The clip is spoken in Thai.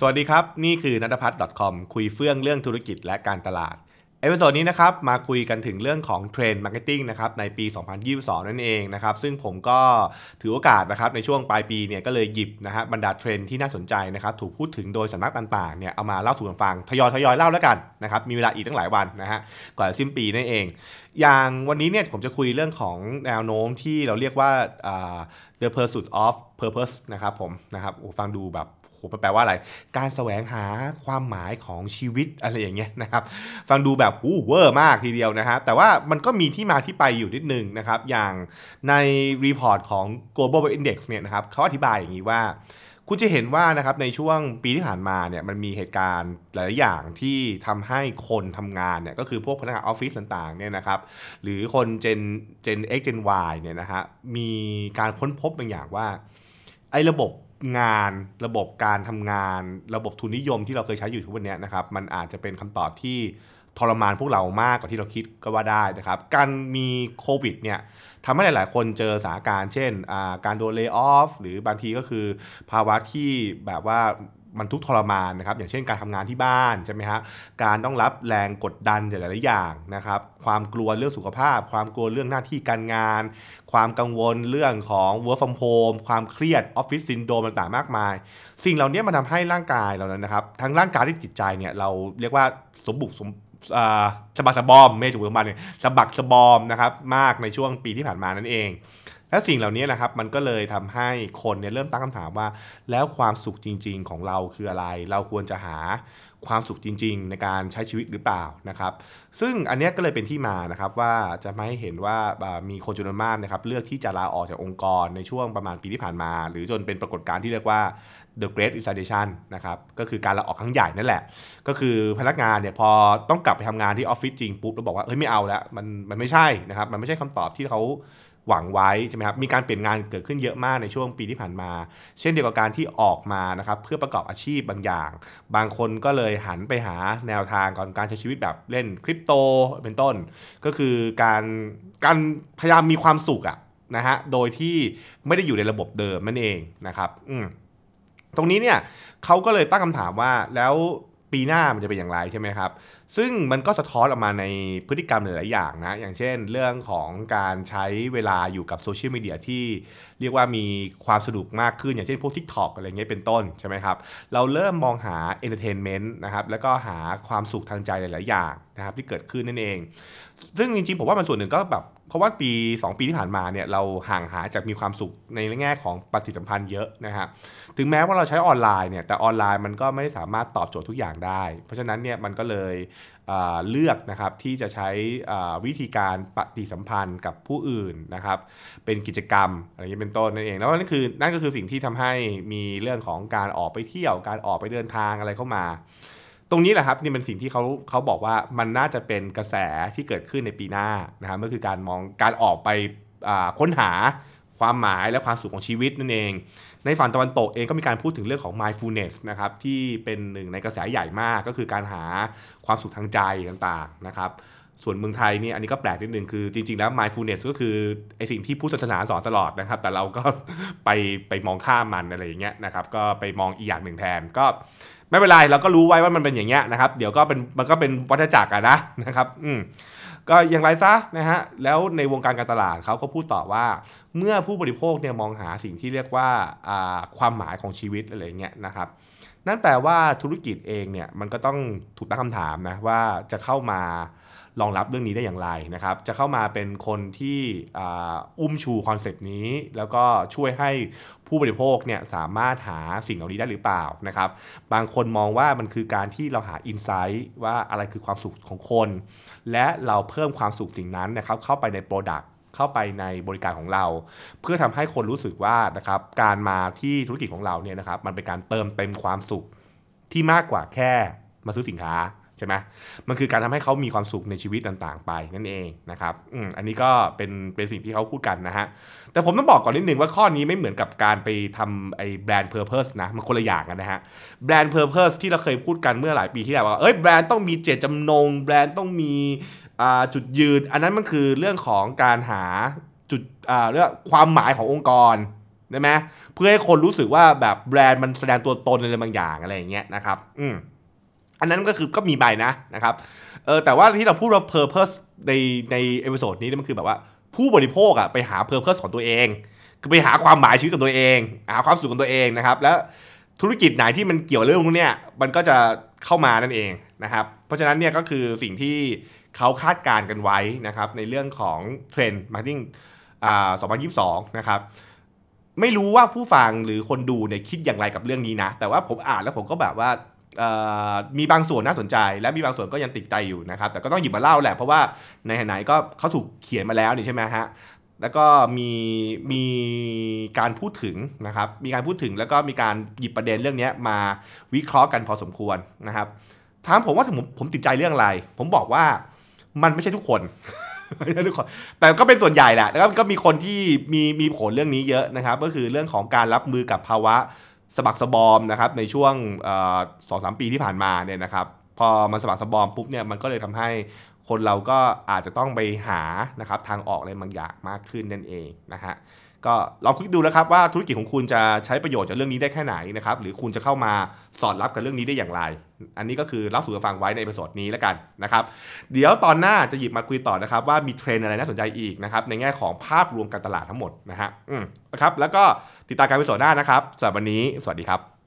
สวัสดีครับ นี่คือนัทพัฒน์ .com คุยเฟื่องเรื่องธุรกิจและการตลาด episode นี้นะครับมาคุยกันถึงเรื่องของเทรนด์ marketing นะครับในปี 2022 นั่นเองนะครับซึ่งผมก็ถือโอกาสนะครับในช่วงปลายปีเนี่ยก็เลยหยิบนะฮะบรรดาเทรนด์ที่น่าสนใจนะครับถูกพูดถึงโดยสำนักต่างๆเนี่ยเอามาเล่าสู่กันฟังทยอยทยอยเล่าแล้วกันนะครับมีเวลาอีกตั้งหลายวันนะฮะก่อนสิ้นปีนั่นเอง อย่างวันนี้เนี่ยผมจะคุยเรื่องของแนวโน้มที่เราเรียกว่า the pursuit of purpose นะครับผมนะครับฟังดูแบบ โหแปลว่าอะไร การแสวงหาความหมายของชีวิตอะไรอย่างเงี้ยนะครับ ฟังดูแบบ over มากทีเดียวนะฮะ แต่ว่ามันก็มีที่มาที่ไปอยู่นิดนึงนะครับ อย่างใน report ของ global index เนี่ยนะครับเขาอธิบายอย่างนี้ว่า คุณจะเห็นว่านะครับในช่วงปีที่ผ่านมาเนี่ยมันมีเหตุการณ์หลายอย่างที่ทำให้คนทำงานเนี่ยก็คือพวกพนักงานออฟฟิศต่างๆเนี่ยนะครับ หรือคน Gen Gen X Gen Y เนี่ยนะฮะมีการค้นพบบางอย่างว่าไอ้ระบบ งานระบบการทำงาน ระบบทุนนิยมที่เราเคยใช้อยู่ทุกวันนี้นะครับมันอาจจะเป็นคำตอบที่ทรมานพวกเรามากกว่าที่เราคิดก็ว่าได้นะครับ การมีโควิดเนี่ยทำให้หลาย ๆ คนเจอสถานการณ์เช่น การโดนเลิกออฟหรือบางทีก็คือภาวะที่แบบว่า มันทุกทรมานนะครับ อย่างเช่นการทำงานที่บ้านใช่ไหมฮะการต้องรับแรงกดดันจากหลายๆอย่างนะครับ ความกลัวเรื่องสุขภาพ ความกลัวเรื่องหน้าที่การงาน ความกังวลเรื่องของ work from home ความเครียดออฟฟิศซินโดรมต่างๆมากมาย สิ่งเหล่านี้มันทำให้ร่างกายเรานะครับ ทั้งร่างกายและจิตใจเนี่ยเราเรียกว่าสมบุกสมสบักสบอมไม่ถูกประมาณเนี่ยสบักสบอมนะครับมากในช่วงปีที่ผ่านมานั่นเอง และสิ่งเหล่านี้นะครับมันก็เลยทำให้คนเนี่ยเริ่มตั้งคำถามว่า แล้วความสุขจริง ๆ ของเราคืออะไร เราควรจะหาความสุขจริง ๆ ในการใช้ชีวิตหรือเปล่านะครับ ซึ่งอันนี้ก็เลยเป็นที่มานะครับว่าจะไม่เห็นว่ามีคนจำนวนมากนะครับเลือกที่จะลาออกจากองค์กรในช่วงประมาณปีที่ผ่านมา หรือจนเป็นปรากฏการณ์ที่เรียกว่า the great resignation นะครับก็คือการลาออกครั้งใหญ่นั่นแหละ ก็คือพนักงานเนี่ยพอต้องกลับไปทำงานที่ออฟฟิศจริงปุ๊บแล้วบอกว่าเฮ้ยไม่เอาแล้วมันมันไม่ใช่นะครับมันไม่ใช่คำตอบที่เขา หวังไว้ใช่ไหมครับมีการเปลี่ยนงานเกิดขึ้นเยอะมากในช่วงปีที่ผ่านมา เช่นเดียวกับการที่ออกมานะครับเพื่อประกอบอาชีพบางอย่าง บางคนก็เลยหันไปหาแนวทางก่อนการใช้ชีวิตแบบเล่นคริปโตเป็นต้น ก็คือการการพยายามมีความสุขอะนะฮะโดยที่ไม่ได้อยู่ในระบบเดิมนั่นเองนะครับอืมตรงนี้เนี่ยเขาก็เลยตั้งคำถามว่าแล้ว ปีหน้ามันจะเป็นอย่างไรใช่ไหมครับ ซึ่งมันก็สะท้อนออกมาในพฤติกรรมหลาย ๆ อย่างนะ อย่างเช่น เรื่องของการใช้เวลาอยู่กับโซเชียลมีเดียที่เรียกว่ามีความสนุกมากขึ้น อย่างเช่นพวก TikTok อะไรเงี้ยเป็นต้นใช่ไหมครับ เราเริ่มมองหา entertainment นะครับ แล้วก็หาความสุขทางใจหลาย ๆ อย่างนะครับที่เกิดขึ้นนั่นเอง ซึ่งจริง ๆ ผมว่ามันส่วนหนึ่งก็แบบ เพราะว่าปี 2 ปีที่ผ่านมาเนี่ยเราห่างหายจากมีความสุขในแง่ของปฏิสัมพันธ์เยอะนะครับ ถึงแม้ว่าเราใช้ออนไลน์เนี่ยแต่ออนไลน์มันก็ไม่ได้สามารถตอบโจทย์ทุกอย่างได้ เพราะฉะนั้นเนี่ยมันก็เลยเลือกนะครับที่จะใช้วิธีการปฏิสัมพันธ์กับผู้อื่นนะครับเป็นกิจกรรมอะไรอย่างนี้เป็นต้นนั่นเองแล้วนั่นคือนั่นก็คือสิ่งที่ทำให้มีเรื่องของการออกไปเที่ยวการออกไปเดินทางอะไรเข้ามา ตรงนี้แหละครับนี่เป็นสิ่งที่เขาเขาบอกว่ามันน่าจะเป็นกระแสที่เกิดขึ้นในปีหน้านะครับก็คือการมองการออกไปค้นหาความหมายและความสุขของชีวิตนั่นเอง ในฝั่งตะวันตกเองก็มีการพูดถึงเรื่องของ mindfulness นะครับที่เป็นหนึ่งในกระแสใหญ่มากก็คือการหาความสุขทางใจต่างๆนะครับ ส่วนเมืองไทยนี่อันนี้ก็แปลกนิดนึงคือจริงๆแล้ว mindfulness ก็คือไอสิ่งที่พุทธศาสนาสอนตลอดนะครับ แต่เราก็ไปไปมองข้ามมันอะไรอย่างเงี้ยนะครับ ก็ไปมองอีกอย่างหนึ่งแทนก็ไม่เป็นไรเราก็รู้ไว้ว่ามันเป็นอย่างเงี้ยนะครับ เดี๋ยวก็เป็นมันก็เป็นวัฏจักรอะนะนะครับ อืมก็อย่างไรซะนะฮะแล้วในวงการการตลาดเขาก็พูดต่อว่า เมื่อผู้บริโภคเนี่ยมองหาสิ่งที่เรียกว่าความหมายของชีวิตอะไรเงี้ยนะครับนั่นแปลว่าธุรกิจเองเนี่ยมันก็ต้องถูกตั้งคำถามนะว่าจะเข้ามา รองรับเรื่องนี้ได้อย่างไรนะครับ จะเข้ามาเป็นคนที่อุ้มชู concept นี้ แล้วก็ช่วยให้ผู้บริโภคเนี่ยสามารถหาสิ่งเหล่านี้ได้หรือเปล่านะครับ บางคนมองว่ามันคือการที่เราหา insight ว่าอะไรคือความสุขของคน และเราเพิ่มความสุขสิ่งนั้นนะครับเข้าไปใน product เข้าไปในบริการของเรา เพื่อทำให้คนรู้สึกว่านะครับการมาที่ธุรกิจของเราเนี่ยนะครับมันเป็นการเติมเต็มความสุขที่มากกว่าแค่มาซื้อสินค้า ใช่ไหมมันคือการทำให้เขามีความสุขในชีวิตต่างๆ ไปนั่นเองนะครับอืมอันนี้ก็เป็นเป็นสิ่งที่เขาพูดกันนะฮะ แต่ผมต้องบอกก่อนนิดนึงว่าข้อนี้ไม่เหมือนกับการไปทำไอ้ brand purpose นะ มันคนละอย่างกันนะฮะ brand purpose ที่เราเคยพูดกันเมื่อหลายปีที่แล้วว่า เอ้ยแบรนด์ต้องมีเจตจำนง แบรนด์ต้องมีจุดยืน อันนั้นมันคือเรื่องของการหาจุดเรื่องความหมายขององค์กรได้ไหมเพื่อให้คนรู้สึกว่าแบบแบรนด์มันแสดงตัวตนอะไรบางอย่างอะไรอย่างเงี้ยนะครับ อืม อันนั้นก็คือก็มีใบนะนะครับเออแต่ว่าที่เราพูดว่า purpose ในใน episode นี้มันคือแบบว่าผู้บริโภคอะไปหา purpose ของตัวเองคือไปหาความหมายชีวิตของตัวเอง หาความสุขของตัวเองนะครับ แล้วธุรกิจไหนที่มันเกี่ยวเรื่องพวกเนี้ยมันก็จะเข้ามานั่นเองนะครับ เพราะฉะนั้นเนี่ยก็คือสิ่งที่เขาคาดการณ์กันไว้นะครับ ในเรื่องของเทรนด์ marketing อ่า2022 นะครับ ไม่รู้ว่าผู้ฟังหรือคนดูเนี่ยคิดอย่างไรกับเรื่องนี้นะ แต่ว่าผมอ่านแล้วผมก็แบบว่า มีบางส่วนน่าสนใจ และมีบางส่วนก็ยังติดใจอยู่นะครับแต่ก็ต้องหยิบมาเล่าแหละเพราะว่าในไหนๆก็เขาถูกเขียนมาแล้วนี่ใช่ไหมฮะแล้วก็มีมีการพูดถึงนะครับมีการพูดถึงแล้วก็มีการหยิบประเด็นเรื่องนี้มาวิเคราะห์กันพอสมควรนะครับถามผมว่าผมผมติดใจเรื่องอะไร ผมบอกว่ามันไม่ใช่ทุกคนไม่ใช่ทุกคนแต่ก็เป็นส่วนใหญ่แหละแล้วก็มีคนที่มีมีผลเรื่องนี้เยอะนะครับ ก็คือเรื่องของการรับมือกับภาวะ สะบักสะบอมนะครับในช่วงสองสามปีที่ผ่านมาเนี่ยนะครับพอมันสะบักสะบอมปุ๊บเนี่ยมันก็เลยทำให้ คนเราก็อาจจะต้องไปหานะครับทางออกอะไรบางอย่างมากขึ้นนั่นเองนะฮะก็ลองคิดดูแล้วครับว่าธุรกิจของคุณจะใช้ประโยชน์จากเรื่องนี้ได้แค่ไหนนะครับหรือคุณจะเข้ามาสอดรับกับเรื่องนี้ได้อย่างไร อันนี้ก็คือเล่าสู่กันฟังไว้ในประสดนี้แล้วกันนะครับเดี๋ยวตอนหน้าจะหยิบมาคุยต่อนะครับว่ามีเทรนอะไรน่าสนใจอีกนะครับในแง่ของภาพรวมการตลาดทั้งหมดนะฮะอืมนะครับแล้วก็ติดตามการวิดีโอหน้านะครับสำหรับวันนี้ สวัสดีครับ